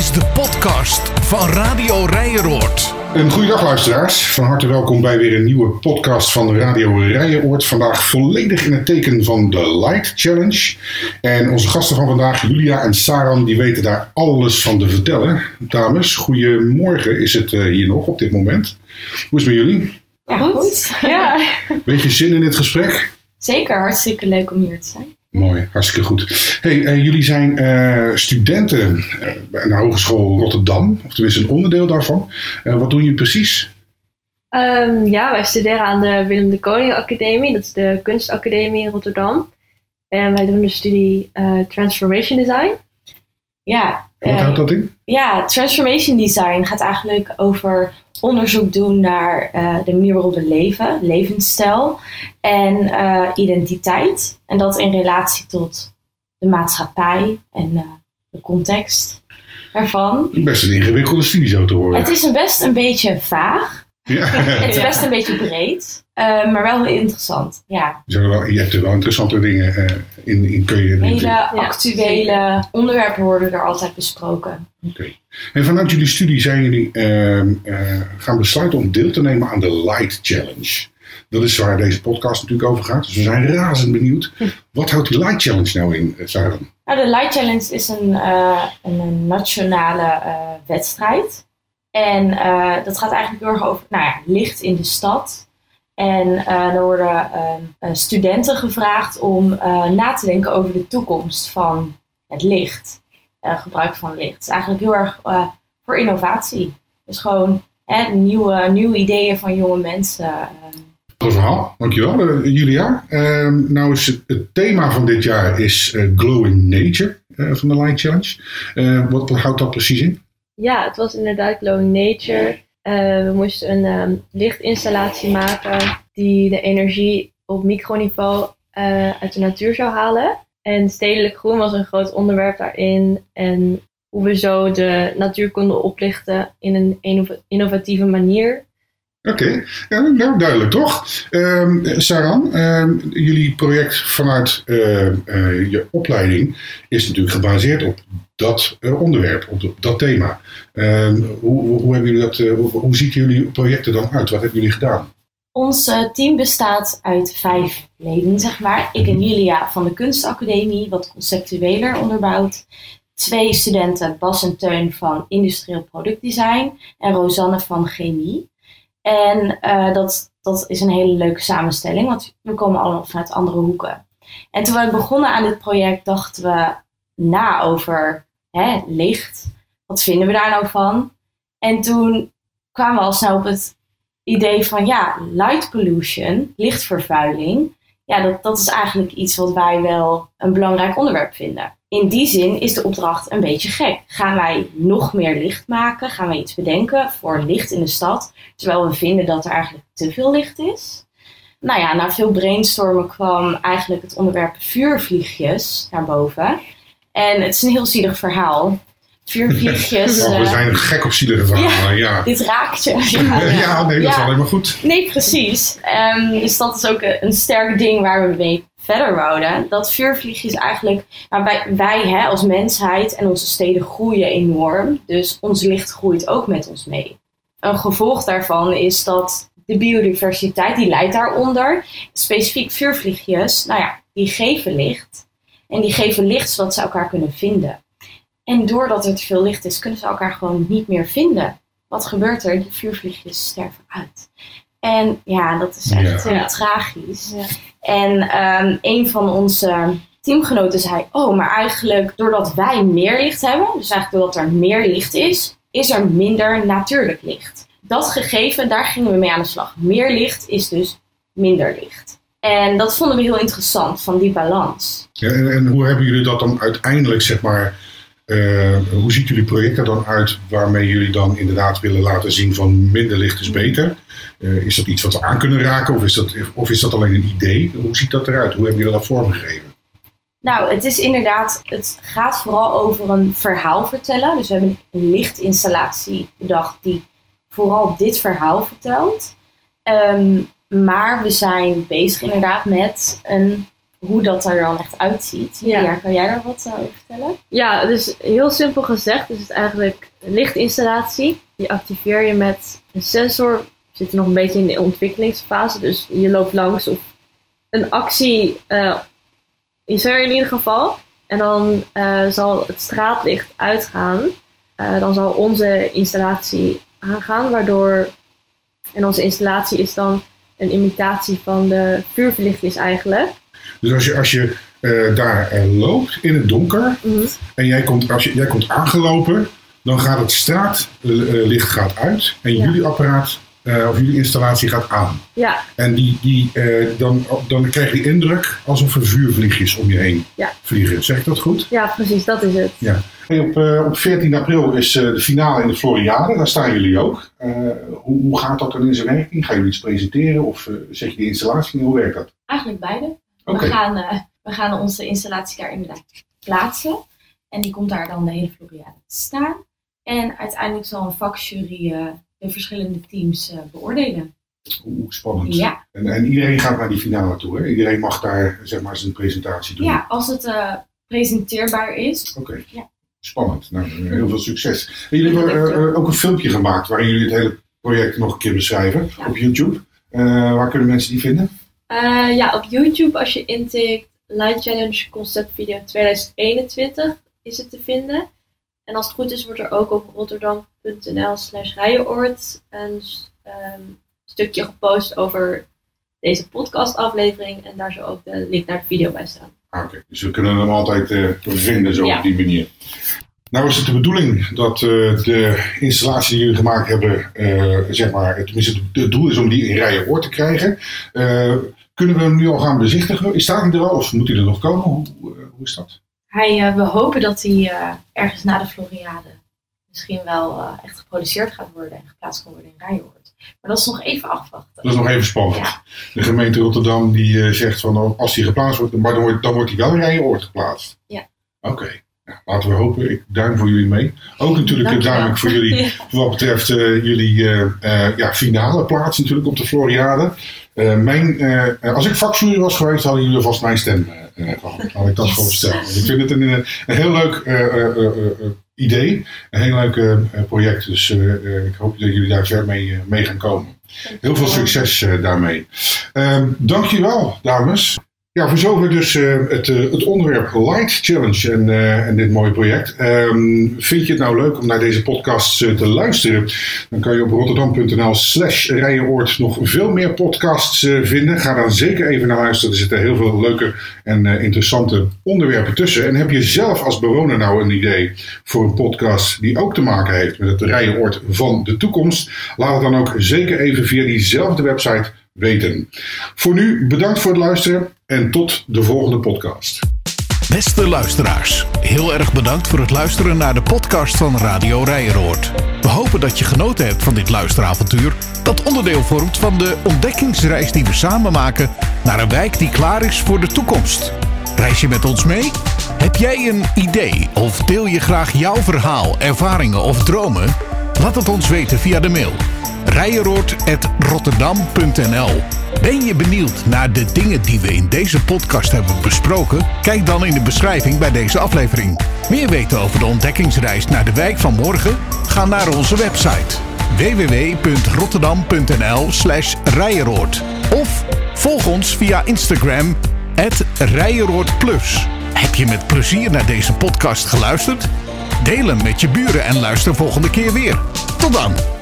is de podcast van Radio Rijenoord. Een goeiedag luisteraars. Van harte welkom bij weer een nieuwe podcast van Radio Rijenoord. Vandaag volledig in het teken van de Light Challenge. En onze gasten van vandaag, Julia en Saran, die weten daar alles van te vertellen. Dames, goedemorgen is het eh, hier nog op dit moment. Hoe is het met jullie? Ja, goed. Ja, Beetje zin in dit gesprek? zeker. Hartstikke leuk om hier te zijn. Mooi, hartstikke goed. Hey, eh, jullie zijn eh, studenten eh, bij de Hogeschool Rotterdam, of tenminste een onderdeel daarvan. Wat doen jullie precies? Ehm, ja, wij studeren aan de Willem de Koning Academie. Dat is de kunstacademie in Rotterdam. En wij doen de studie Transformation Design. Ja, Wat eh, houdt dat in? ja, transformation design gaat eigenlijk over onderzoek doen naar eh, de manier waarop we leven, levensstijl en eh, identiteit. En dat in relatie tot de maatschappij en eh, de context ervan. Best een ingewikkelde studie zo te horen. Het is een best een beetje vaag. Ja. Het is best een beetje breed, eh, maar wel heel interessant. Ja. Wel, je hebt er wel interessante dingen eh, in, in kun je. Hele actuele onderwerpen worden er altijd besproken. Oké. En vanuit jullie studie zijn jullie ehm, eh, gaan besluiten om deel te nemen aan de Light Challenge. Dat is waar deze podcast natuurlijk over gaat. Dus we zijn razend benieuwd. Wat houdt die Light Challenge nou in, Sarah? Nou, de Light Challenge is een, eh, een, nationale eh, wedstrijd. En eh, dat gaat eigenlijk heel erg over nou ja, licht in de stad. En eh er worden eh, eh, studenten gevraagd om eh, na te denken over de toekomst van het licht. Eh, gebruik van licht. Het is eigenlijk heel erg eh, voor innovatie. Dus gewoon hè, nieuwe, nieuwe ideeën van jonge mensen. eh, Goed verhaal, dankjewel. Julia, Ehm, nou is het, het thema van dit jaar is Glowing Nature eh, van de Light Challenge. Eh, wat, wat houdt dat precies in? Ja, het was inderdaad Glowing Nature. Eh, we moesten een ehm, lichtinstallatie maken die de energie op microniveau eh, uit de natuur zou halen. En stedelijk groen was een groot onderwerp daarin. En hoe we zo de natuur konden oplichten in een innova- innovatieve manier. Oké, nou duidelijk toch? Ehm Saran, ehm, jullie project vanuit eh, eh, je opleiding is natuurlijk gebaseerd op dat eh, onderwerp, op, dat thema. Ehm, hoe, hoe, hebben jullie dat, hoe, hoe ziet jullie projecten dan uit? Wat hebben jullie gedaan? Ons team bestaat uit vijf leden, zeg maar. Ik en Julia van de Kunstacademie, wat conceptueler onderbouwd. Twee studenten, Bas en Teun van Industrieel Productdesign en Rosanne van Chemie. En eh, dat, dat is een hele leuke samenstelling, want we komen allemaal vanuit andere hoeken. En toen we begonnen aan dit project, dachten we na over hè, licht. Wat vinden we daar nou van? En toen kwamen we al snel op het idee van ja, light pollution, lichtvervuiling, ja, dat, dat is eigenlijk iets wat wij wel een belangrijk onderwerp vinden. In die zin is de opdracht een beetje gek. Gaan wij nog meer licht maken? Gaan wij iets bedenken voor licht in de stad, terwijl we vinden dat er eigenlijk te veel licht is? Nou ja, na veel brainstormen kwam eigenlijk het onderwerp vuurvliegjes naar boven. En het is een heel zielig verhaal. Vuurvliegjes. Oh, we eh, zijn gek op zielige verhalen, ja. dit raakt je. Ja, nee, dat is alleen maar goed. Nee, precies. Ehm, dus dat is ook een, sterk ding waar we mee verder wouden. Dat vuurvliegjes eigenlijk, wij, wij hè, als mensheid en onze steden groeien enorm. Dus ons licht groeit ook met ons mee. Een gevolg daarvan is dat de biodiversiteit, die leidt daaronder. Specifiek vuurvliegjes, nou ja, die geven licht. En die geven licht zodat ze elkaar kunnen vinden. En doordat er te veel licht is, kunnen ze elkaar gewoon niet meer vinden. Wat gebeurt er? Die vuurvliegjes sterven uit. En ja, dat is echt Ja. heel Ja. tragisch. En ehm, een van onze teamgenoten zei: Oh, maar eigenlijk doordat wij meer licht hebben, dus eigenlijk doordat er meer licht is, is er minder natuurlijk licht. Dat gegeven, daar gingen we mee aan de slag. Meer licht is dus minder licht. En dat vonden we heel interessant, van die balans. Ja, en, en hoe hebben jullie dat dan uiteindelijk, zeg maar, eh, hoe ziet jullie project er dan uit waarmee jullie dan inderdaad willen laten zien van minder licht is beter? Eh, is dat iets wat we aan kunnen raken of is dat, of is dat alleen een idee? Hoe ziet dat eruit? Hoe hebben jullie dat vormgegeven? Nou, het is inderdaad, het gaat vooral over een verhaal vertellen. Dus we hebben een lichtinstallatie bedacht die vooral dit verhaal vertelt. Ehm, maar we zijn bezig inderdaad met een hoe dat er dan echt uitziet. Ja. Ja, kan jij daar wat eh, over vertellen? Ja, dus heel simpel gezegd is het eigenlijk een lichtinstallatie. Die activeer je met een sensor. We zitten nog een beetje in de ontwikkelingsfase, dus je loopt langs of een actie eh, is er in ieder geval. En dan eh, zal het straatlicht uitgaan. Dan zal onze installatie aangaan, waardoor. En onze installatie is dan een imitatie van de vuurverlichtjes eigenlijk. Dus als je, als je eh, daar eh, loopt in het donker Mhm. en jij komt, als je, jij komt aangelopen, dan gaat het straatlicht gaat uit en Ja. jullie apparaat eh, of jullie installatie gaat aan. Ja, En die, die, eh, dan, dan krijg je die indruk alsof er vuurvliegjes om je heen Ja. vliegen. Zeg ik dat goed? ja, precies, dat is het. Hey, op, eh, op 14 april is eh, de finale in de Floriade. Daar staan jullie ook. Eh, hoe, hoe gaat dat dan in zijn werking? Gaan jullie iets presenteren of eh, zet je de installatie in? Hoe werkt dat? Eigenlijk beide. We, gaan, eh, we gaan onze installatie daar inderdaad plaatsen. En die komt daar dan de hele Floriade te staan. En uiteindelijk zal een vakjury eh, de verschillende teams eh, beoordelen. Hoe spannend. Ja. En, en iedereen gaat naar die finale toe. Hè? Iedereen mag daar zeg maar zijn presentatie doen. ja, als het presenteerbaar is. Oké. Ja. Spannend. Nou, heel veel succes. En jullie hebben ook een filmpje gemaakt waarin jullie het hele project nog een keer beschrijven Ja. op YouTube. Waar kunnen mensen die vinden? Eh, ja, op YouTube als je intikt Light Challenge Concept Video 2021 is het te vinden. En als het goed is wordt er ook op rotterdam.nl slash rijenoord een ehm, stukje gepost over deze podcastaflevering. En daar zal ook de link naar de video bij staan. Ah, Oké, dus we kunnen hem altijd eh, vinden zo Ja. op die manier. Nou is het de bedoeling dat eh, de installatie die jullie gemaakt hebben, eh, zeg maar, tenminste het- doel is om die in rijen oor te krijgen. Eh, kunnen we hem nu al gaan bezichtigen? Is staat hij er al of moet hij er nog komen? Hoe, hoe, is dat? Hij, we hopen dat hij ergens na de Floriade misschien wel echt geproduceerd gaat worden en geplaatst kan worden in Rijnhoord. Maar dat is nog even afwachten. Dat is nog even spannend. Ja. De gemeente Rotterdam die zegt van oh, als die geplaatst wordt, maar dan wordt, dan wordt hij wel in Rijenoord geplaatst. Ja. Oké. Laten we hopen. Ik duim voor jullie mee. Ook natuurlijk Dankjewel. duidelijk voor jullie Ja. wat betreft eh, jullie eh, eh, ja, finale plaats natuurlijk op de Floriade. Mijn, als ik vakjury was geweest, hadden jullie vast mijn stem eh, gehad. Had ik dat gewoon. Want ik vind het een, een heel leuk idee. Een heel leuk project. Dus ik hoop dat jullie daar ver mee, mee gaan komen. Heel veel succes daarmee. Ehm dankjewel, dames. Ja, voor zover dus eh, het, eh, het onderwerp Light Challenge en, eh, en dit mooie project. Ehm, vind je het nou leuk om naar deze podcasts eh, te luisteren? Dan kan je op rotterdam.nl slash rijenoord nog veel meer podcasts vinden. Ga dan zeker even naar luisteren. Er zitten heel veel leuke en interessante onderwerpen tussen. En heb je zelf als bewoner nou een idee voor een podcast die ook te maken heeft met het rijenoord van de toekomst? Laat het dan ook zeker even via diezelfde website weten. Voor nu bedankt voor het luisteren en tot de volgende podcast. Beste luisteraars, heel erg bedankt voor het luisteren naar de podcast van Radio Rijnroord. We hopen dat je genoten hebt van dit luisteravontuur, dat onderdeel vormt van de ontdekkingsreis die we samen maken naar een wijk die klaar is voor de toekomst. Reis je met ons mee? Heb jij een idee of deel je graag jouw verhaal, ervaringen of dromen? Laat het ons weten via de mail rijeroord.rotterdam.nl Ben je benieuwd naar de dingen die we in deze podcast hebben besproken? Kijk dan in de beschrijving bij deze aflevering. Meer weten over de ontdekkingsreis naar de wijk van morgen? Ga naar onze website www.rotterdam.nl slash rijeroord Of volg ons via Instagram rijeroordplus. Heb je met plezier naar deze podcast geluisterd? Deel hem met je buren en luister volgende keer weer. Tot dan!